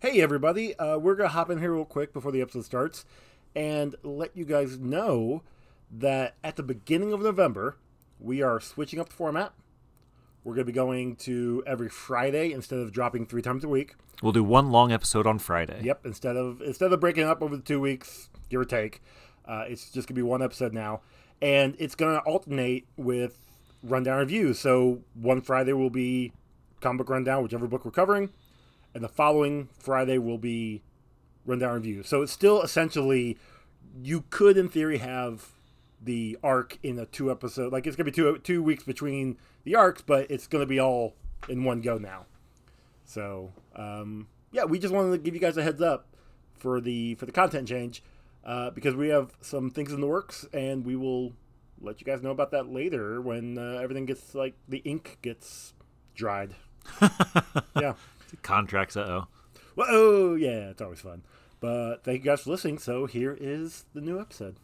Hey, everybody. Uh, we're going to hop in here real quick before the episode starts and let you guys know that at the beginning of November, we are switching up the format. We're going to be going to every Friday instead of dropping three times a week. We'll do one long episode on Friday. Yep. Instead of instead of breaking up over the two weeks, give or take, uh, it's just gonna be one episode now, and it's gonna alternate with rundown reviews. So one Friday will be comic book rundown, whichever book we're covering, and the following Friday will be rundown review. So it's still essentially you could, in theory, have the arc in a two episode. Like it's gonna be two two weeks between the arcs, but it's gonna be all in one go now. So um, yeah, we just wanted to give you guys a heads up for the for the content change uh, because we have some things in the works, and we will let you guys know about that later when uh, everything gets like the ink gets dried. yeah. Contracts, uh oh. Well, oh yeah, it's always fun. But thank you guys for listening. So here is the new episode.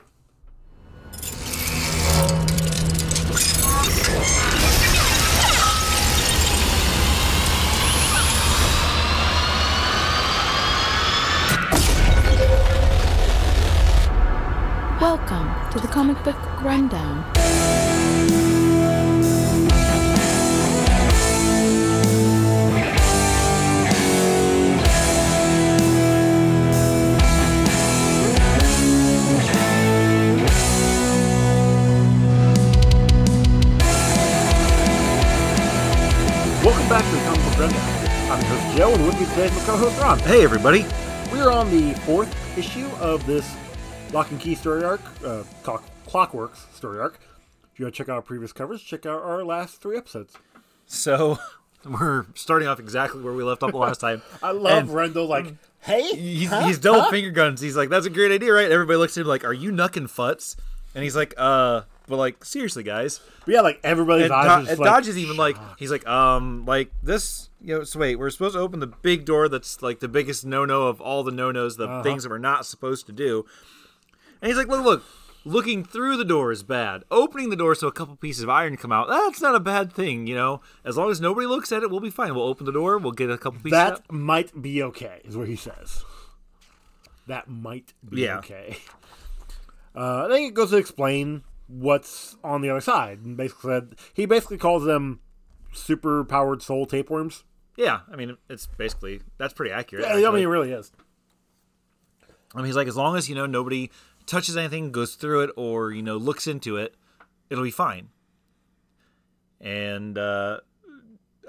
Welcome to the Comic Book Rundown. And with me today is my co-host Ron. Hey, everybody. We're on the fourth issue of this Locke and Key story arc, uh, Clock, Clockworks story arc. If you want to check out our previous covers, check out our last three episodes. So we're starting off exactly where we left off last time. I love And Rendell, like, hey, He's, huh? he's double Huh?" finger guns. He's like, "That's a great idea, right?" Everybody looks at him like, "Are you nucking futs?" And he's like, "Uh." But like seriously, guys, But yeah, like everybody's and, eyes Do- and like, Dodge is even like he's like um like this you know so wait we're supposed to open the big door that's like the biggest no no of all the no nos the Uh-huh. things that we're not supposed to do and he's like look look looking through the door is bad opening the door so a couple pieces of iron come out that's not a bad thing you know as long as nobody looks at it we'll be fine we'll open the door we'll get a couple pieces that out. might be okay, is what he says. That might be Yeah. okay. Uh, I think it goes to explain what's on the other side. And basically, said, he basically calls them super powered soul tapeworms. Yeah i mean it's basically that's pretty accurate Yeah, I mean, actually. it really is. I mean, he's like, as long as you know nobody touches anything, goes through it, or you know looks into it, it'll be fine. And uh,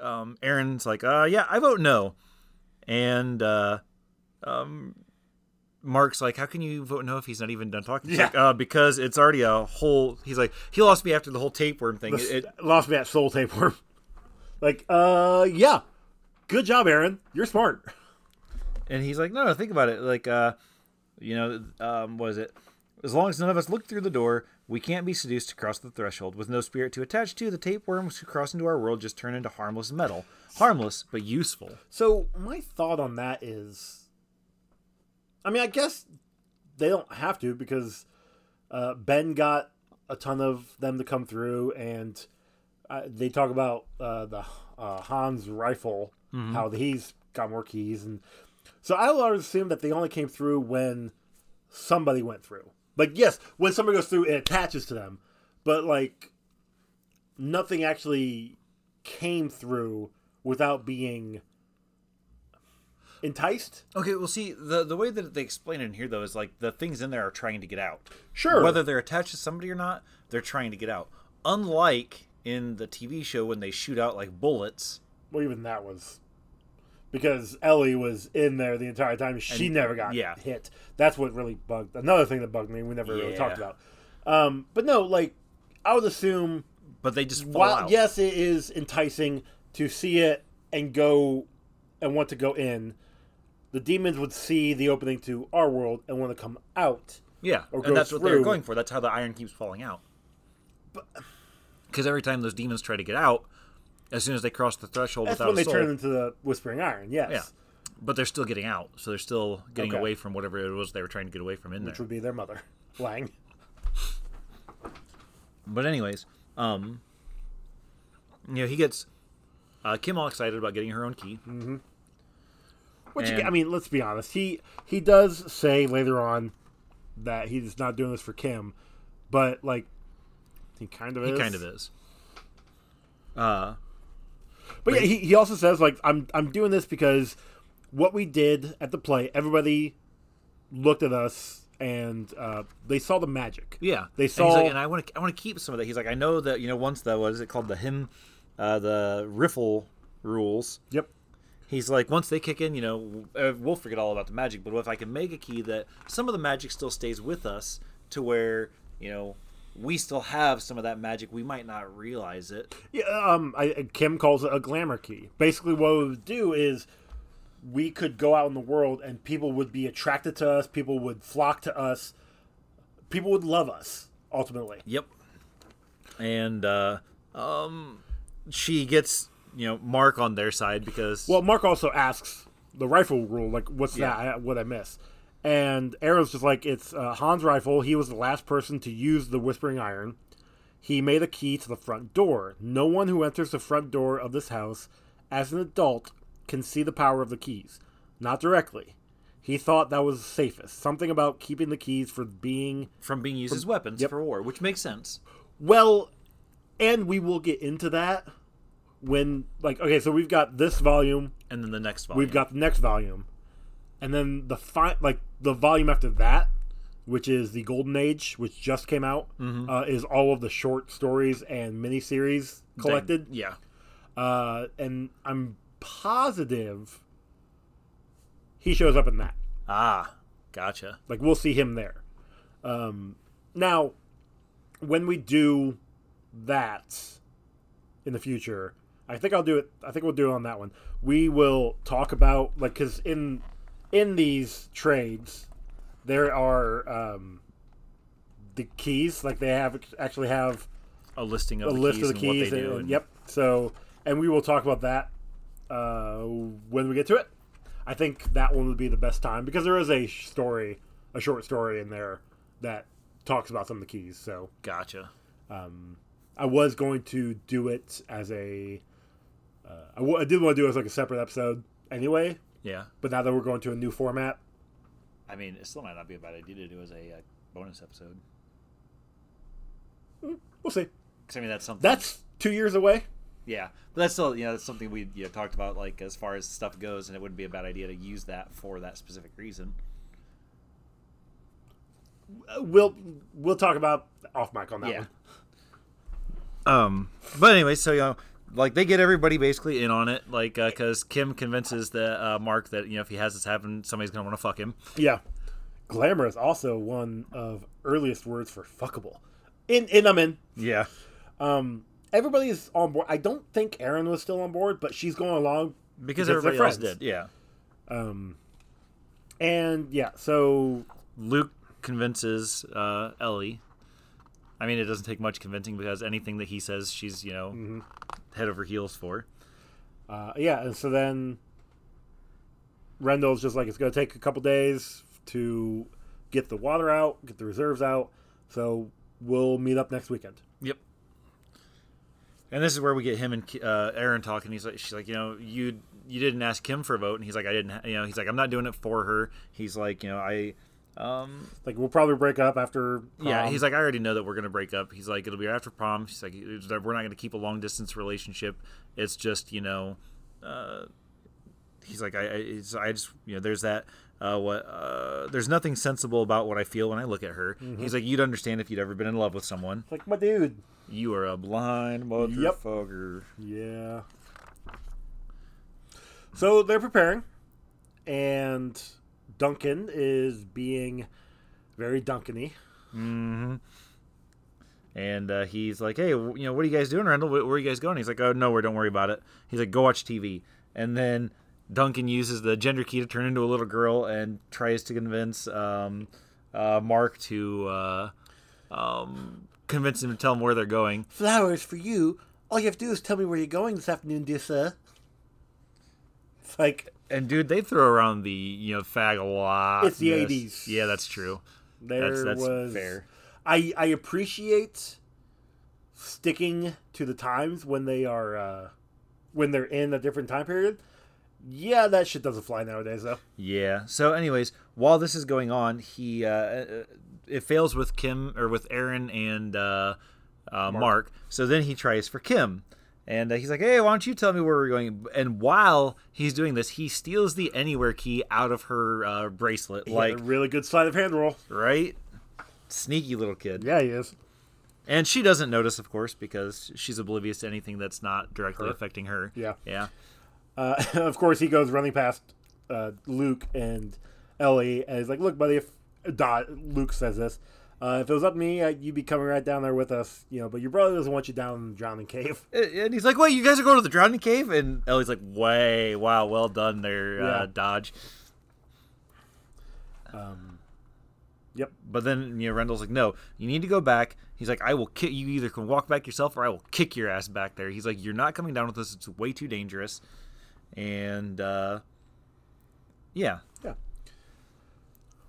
um, Erin's like, uh, yeah, I vote no. And uh, um, Mark's like, how can you vote no if he's not even done talking? He's Yeah. like, uh, because it's already a whole. He's like, he lost me after the whole tapeworm thing. The It, it, lost me at soul tapeworm. like, uh, yeah. Good job, Erin. You're smart. and he's like, no, no, think about it. Like, uh, you know, um, what is it? As long as none of us look through the door, we can't be seduced to cross the threshold. With no spirit to attach to, the tapeworms who cross into our world just turn into harmless metal. Harmless, but useful. So my thought on that is, I mean, I guess they don't have to because uh, Ben got a ton of them to come through, and uh, they talk about uh, the uh, Hans rifle, Mm-hmm. how he's got more keys, and so I always assume that they only came through when somebody went through. Like, yes, when somebody goes through, it attaches to them, but like nothing actually came through without being enticed. Okay, well, see, the the way that they explain it in here, though, is like the things in there are trying to get out. Sure. Whether they're attached to somebody or not, they're trying to get out. Unlike in the TV show when they shoot out like bullets. Well, even that was because Ellie was in there the entire time. She And- never got yeah. hit. That's what really bugged. Another thing that bugged me. We never really talked about. Um, but no, like I would assume. But they just fall While out. yes, it is enticing to see it and go and want to go in. The demons would see the opening to our world and want to come out. Yeah, and that's what they're going for. That's how the iron keeps falling out. Because every time those demons try to get out, as soon as they cross the threshold That's without when they soul, turn into the Whispering Iron. Yes, yeah, but they're still getting out, so they're still getting Okay. away from whatever it was they were trying to get away from in which there. Which would be their mother, Lang. But anyways, um, you know, he gets uh, Kim all excited about getting her own key. Mm. Which And- I mean, let's be honest. He he does say later on that he's not doing this for Kim, but like he kind of is He is. kind of is. Uh, But yeah, he, he also says like I'm I'm doing this because what we did at the play, everybody looked at us and uh, they saw the magic. Yeah, They And, saw- like, and I want to, I want to keep some of that. He's like, I know that you know once the what is it called the him, uh, the riffle rules. Yep. He's like, once they kick in, you know, uh, we'll forget all about the magic. But if I can make a key that some of the magic still stays with us, to where you know we still have some of that magic. We might not realize it. Yeah, um, I, Kim calls it a glamour key. Basically, what we would do is we could go out in the world and people would be attracted to us. People would flock to us. People would love us ultimately. Yep. And uh, um, she gets you know Mark on their side because Well, Mark also asks the rifle rule, like, what's Yeah. that? I, what I miss? And Erin's just like, it's uh, Han's rifle. He was the last person to use the Whispering Iron. He made a key to the front door. No one who enters the front door of this house as an adult can see the power of the keys. Not directly. He thought that was the safest. Something about keeping the keys for being from being used as weapons Yep. for war, which makes sense. Well, and we will get into that when, like, okay, so we've got this volume, And then the next volume, we've got the next volume, and then the fi- like the volume after that, which is the Golden Age, which just came out, uh, is all of the short stories and miniseries collected. Yeah, Uh, and I'm positive he shows up in that. ah, gotcha. Like we'll see him there. Um, now, when we do that in the future, I think I'll do it. I think we'll do it on that one. We will talk about like because in in these trades there are um, the keys. Like they have actually have A listing of a the list keys of the and keys. what they and- do. and- and- yep. So, and we will talk about that uh, when we get to it. I think that one would be the best time because there is a sh- story, a short story in there that talks about some of the keys. So Gotcha. um, I was going to do it as a. Uh, I, w- I did want to do it as like a separate episode anyway, Yeah, but now that we're going to a new format, I mean, it still might not be a bad idea to do as a uh, bonus episode. we'll see. 'Cause, I mean, that's something. That's two years away. yeah, but that's still you know that's something we you know, talked about like as far as stuff goes, and it wouldn't be a bad idea to use that for that specific reason. Uh, We'll we'll talk about off mic on that Yeah. one. Um, but anyway, so you know, like they get everybody basically in on it, like because Kim convinces the uh, Mark that you know if he has this happen, somebody's gonna want to fuck him. Yeah. Glamour is also one of earliest words for fuckable. In in I'm in. Yeah, Um everybody is on board. I don't think Erin was still on board, but she's going along because they're everybody else did. Yeah, And yeah, so Luke convinces uh, Ellie. I mean, it doesn't take much convincing because anything that he says, she's you know head over heels for. uh, yeah, and so then Rendell's just like it's going to take a couple days to get the water out, get the reserves out. So we'll meet up next weekend. Yep. And this is where we get him and uh, Erin talking. He's like, she's like, you know, you you didn't ask him for a vote, and he's like, I didn't, ha-, you know, he's like, I'm not doing it for her. He's like, you know, I, um, Like we'll probably break up after yeah, he's like, I already know that we're gonna break up. He's like, it'll be after prom. He's like, we're not gonna keep a long distance relationship. It's just, you know, uh, he's like, I, I, I just, you know, there's that. Uh, what? Uh, there's nothing sensible about what I feel when I look at her. He's like, you'd understand if you'd ever been in love with someone. like my dude. You are a blind motherfucker. Yeah. So they're preparing, and Duncan is being very Duncany. And uh, he's like, "Hey, you know, what are you guys doing, Rendell? Where, where are you guys going?" He's like, "Oh, nowhere. Don't worry about it." He's like, "Go watch TV." And then Duncan uses the gender key to turn into a little girl and tries to convince um, uh, Mark to uh, um, convince him to tell him where they're going. Flowers for you. All you have to do is tell me where you're going this afternoon, dear sir. Like And dude, they throw around the you know fag a lot. It's the. 80s. Yeah, that's true. there That's that's was. fair. I I appreciate sticking to the times when they are uh, when they're in a different time period. Yeah, that shit doesn't fly nowadays, though. Yeah. So, anyways, while this is going on, he uh, uh, it fails with Kim or with Erin and uh, uh, Mark. So then he tries for Kim, and uh, he's like, "Hey, why don't you tell me where we're going?" And while he's doing this, he steals the Anywhere key out of her uh, bracelet, He like really good sleight of hand roll. right. Sneaky little kid. Yeah, he is. And she doesn't notice, of course, because she's oblivious to anything that's not directly Her. affecting her. Yeah. Yeah. Uh, of course, he goes running past uh, Luke and Ellie, and he's like, "Look, buddy, if Dot, Luke says this, uh, if it was up to me, uh, you'd be coming right down there with us, you know. But your brother doesn't want you down in the drowning cave." And he's like, "Wait, you guys are going to the drowning cave?" And Ellie's like, "Way, wow, well done there, Yeah. uh, Dodge." Um, yep. But then you know, Rendell's like, "No, you need to go back." He's like, "I will kick you. Either can walk back yourself, or I will kick your ass back there." He's like, "You're not coming down with us. It's way too dangerous." And uh, yeah, Yeah.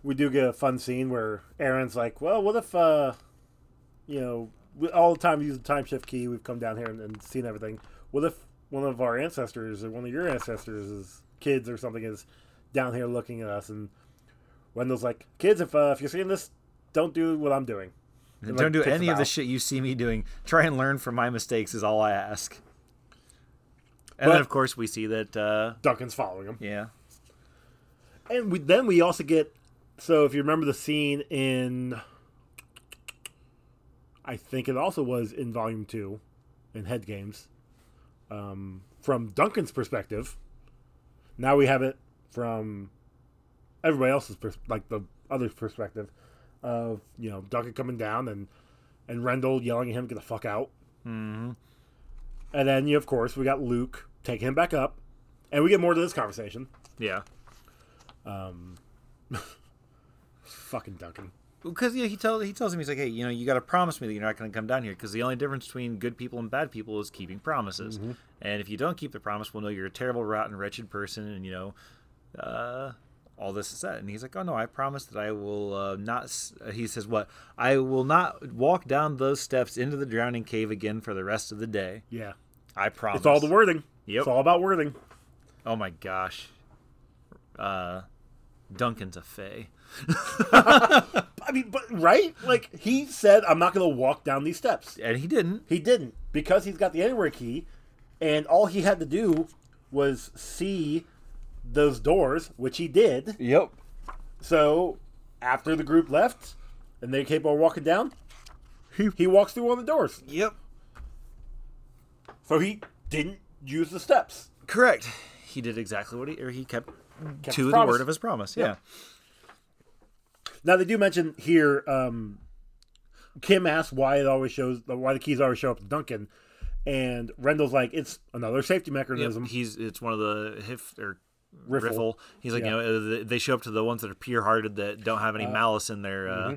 We do get a fun scene where Erin's like, "Well, what if, uh, you know, we- all the time we use the time shift key, we've come down here and, and seen everything. What if one of our ancestors or one of your ancestors is kids or something is down here looking at us?" And Rendell's like, "Kids, if uh, if you're seeing this, don't do what I'm doing. And don't like, do any of the shit you see me doing. Try and learn from my mistakes is all I ask. And then, of course, we see that. Uh, Duncan's following him, yeah, and we, then we also get. So if you remember the scene in, I think it also was in Volume Two, in Head Games, um, from Duncan's perspective. Now we have it from everybody else's pers- like the other's perspective of you know Duncan coming down and and Rendell yelling at him get the fuck out. hmm And then you of course we got Luke taking him back up, and we get more to this conversation. yeah. Fucking Duncan. Because yeah, he tells he tells him he's like, hey, you know, you got to promise me that you're not going to come down here because the only difference between good people and bad people is keeping promises. And if you don't keep the promise, we'll know you're a terrible, rotten, wretched person, and you know, uh, all this is that. And he's like, oh no, I promise that I will uh, not. s-" He says, what? I will not walk down those steps into the drowning cave again for the rest of the day. Yeah, I promise. it's all the wording. Yep. It's all about wording. Oh my gosh. Uh, Duncan's a fae. I mean, but right? Like he said, I'm not going to walk down these steps. And he didn't. He didn't because he's got the anywhere key, and all he had to do was see those doors, which he did. Yep. So after the group left and they kept on walking down, he, he walks through one of the doors. Yep. So he didn't use the steps. Correct. He did exactly what he or he kept, Kept to the word of his promise. Yeah. Now they do mention here. Um, Kim asks why it always shows why the keys always show up to Duncan, and Rendell's like it's another safety Yep. mechanism. He's it's one of the hif or Riffle. riffle. He's like Yeah. Uh, you know uh, they show up to the ones that are pure hearted that don't have any malice in their. Uh, mm-hmm.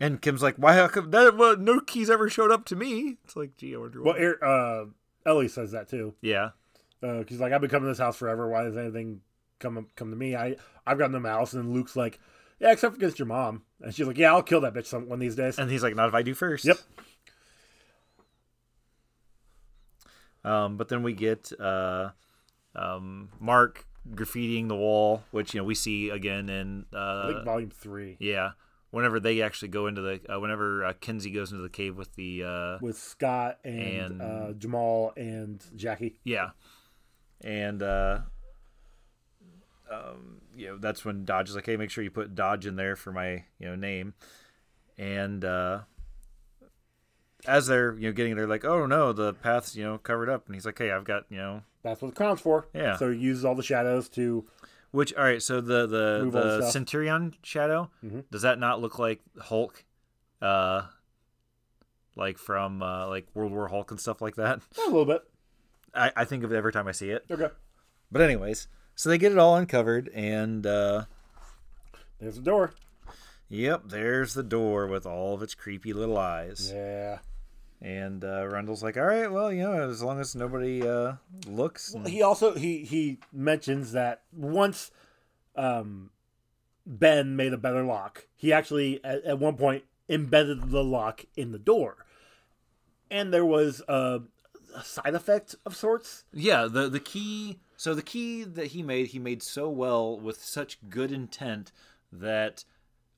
And Kim's like, why? How come that? Well, no keys ever showed up to me. It's like, gee, I wonder. Well. Er- uh, Ellie says that too. yeah. Uh, she's like, I've been coming to this house forever. Why does anything come come to me? I I've got no mouse. And Luke's like, Yeah, except against your mom. And she's like, Yeah, I'll kill that bitch some one of these days. And he's like, not if I do first. Yep. Um, but then we get uh, um, Mark graffitiing the wall, which you know we see again in I uh, think volume three yeah. Whenever they actually go into the, uh, whenever uh, Kinsey goes into the cave with the, uh, with Scott and, And- uh, Jamal and Jackie. yeah, and uh, um, you know that's when Dodge is like, hey, make sure you put Dodge in there for my you know name, and uh, as they're you know getting there, like, oh no, the path's you know covered up, and he's like, hey, I've got you know That's what the crown's for. Yeah. So he uses all the shadows to. Which all right, so the the the. Centurion shadow Mhm. does that not look like Hulk, uh, like from uh, like World War Hulk and stuff like that? A little bit. I, I think of it every time I see it. Okay. But anyways, so they get it all uncovered, and uh, There's the door. yep, there's the door with all of its creepy little eyes. Yeah. And uh, Rendell's like, all right, well, you know, as long as nobody uh, looks, and- He also he he mentions that once um Ben made a better lock, he actually at, at one point embedded the lock in the door. And there was a, a side effect of sorts. Yeah, the the key. So the key that he made, he made so well with such good intent that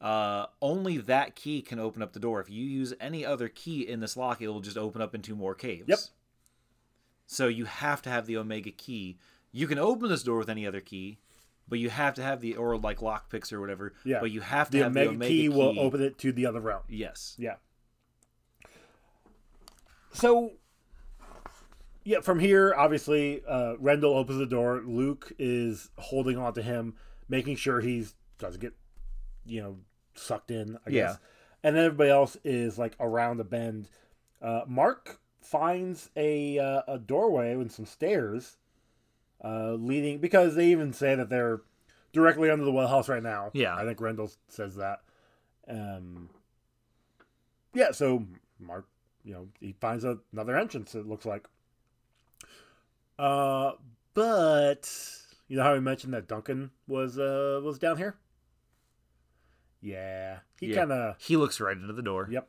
uh, only that key can open up the door. If you use any other key in this lock, it will just open up into more caves. Yep. So you have to have the Omega key. You can open this door with any other key, but you have to have the or like lock picks or whatever. Yeah. But you have to The have Omega, the Omega key, key, will open it to the other realm. Yes. Yeah. So, yeah, from here, obviously, uh, Rendell opens the door. Luke is holding on to him, making sure he doesn't get, you know, sucked in. I Yeah. guess. And then everybody else is like around the bend. Uh, Mark finds a uh, a doorway and some stairs, uh, leading because they even say that they're directly under the well house right now. Yeah. I think Rendell says that. Um, yeah, so Mark, you know, he finds a, another entrance. It looks like. Uh, but you know how we mentioned that Duncan was uh was down here. Yeah, he Yeah. kind of. He looks right into the door. Yep.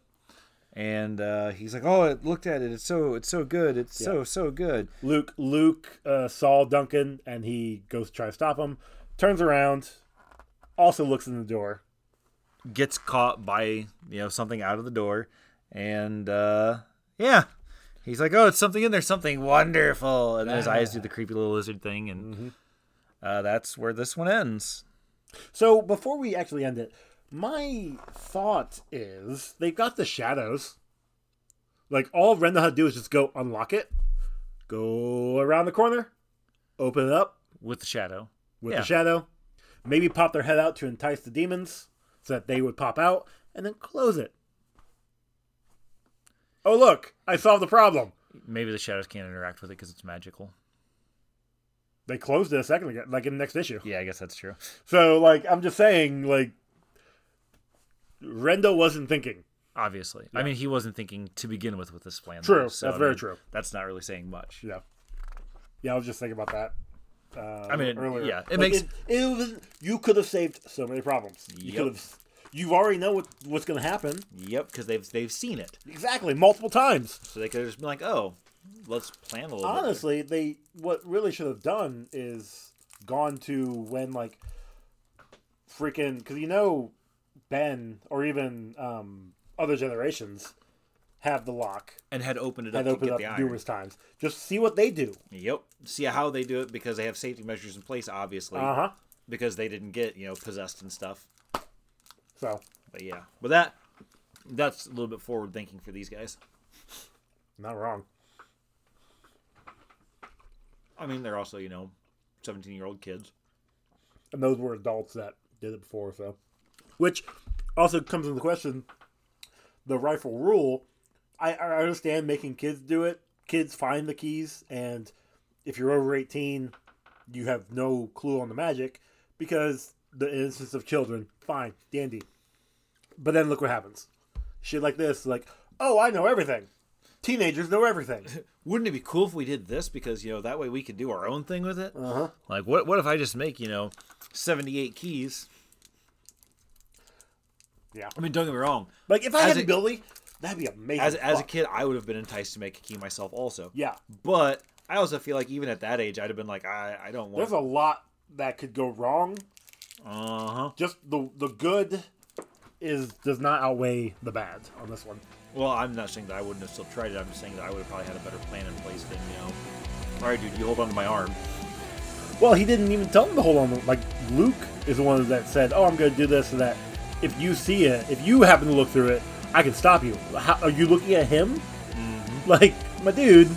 And uh, he's like, "Oh, it looked at it. It's so it's so good. It's so so good." Luke Luke uh, saw Duncan and he goes to try to stop him. Turns around, also looks in the door. Gets caught by you know something out of the door, and uh, yeah, he's like, "Oh, it's something in there, something wonderful." And his eyes do the creepy little lizard thing, and uh, that's where this one ends. So before we actually end it, my thought is they've got the shadows. Like all Rendell had to do is just go unlock it, go around the corner, open it up with the shadow. with Yeah. the shadow, maybe pop their head out to entice the demons so that they would pop out, and then close it. Oh look, I solved the problem. Maybe the shadows can't interact with it because it's magical. They closed it a second ago, like in the next issue. Yeah, I guess that's true. So like I'm just saying, like Rendo wasn't thinking. Obviously, I mean, he wasn't thinking to begin with with this plan. True, though, so, that's I very mean, true. That's not really saying much. Yeah. Yeah, I was just thinking about that. Uh, I mean, earlier. yeah, it Like, makes- it, it was, you could have saved so many problems. You Yep. could have. You already know what, what's going to happen. Yep, because they've they've seen it, Exactly, multiple times. so they could have just been like, "Oh, let's plan a little bit." Honestly, they what really should have done is gone to when like freaking because you know Ben or even um, other generations have the lock and had opened it up had to opened up numerous times. Just see what they do. Yep. See how they do it because they have safety measures in place, obviously, Uh huh. because they didn't get you know possessed and stuff. So But yeah, but that that's a little bit forward thinking for these guys. not wrong. I mean, they're also you know seventeen year old kids. and those were adults that did it before. So, which also comes into question: the rifle rule. I, I understand making kids do it. Kids find the keys, and if you're over eighteen, you have no clue on the magic because the innocence of children. Fine, dandy. But then look what happens. Shit like this, like, oh, I know everything. Teenagers know everything. Wouldn't it be cool if we did this because you know that way we could do our own thing with it? Uh huh. Like what what if I just make, you know, 78 keys? Yeah. I mean, don't get me wrong. Like if I As had a- ability, that'd be amazing. As as a kid, I would have been enticed to make a key myself also. yeah. But I also feel like even at that age, I'd have been like, I, I don't want. There's a lot that could go wrong Uh huh. just the the good is does not outweigh the bad on this one. Well, I'm not saying that I wouldn't have still tried it. I'm just saying that I would have probably had a better plan in place than you know. All right, dude, you hold on to my arm. Well, he didn't even tell him to hold on. Like Luke is the one that said, "Oh, I'm going to do this so that if you see it, if you happen to look through it, I can stop you." How, are you looking at him? Like my dude,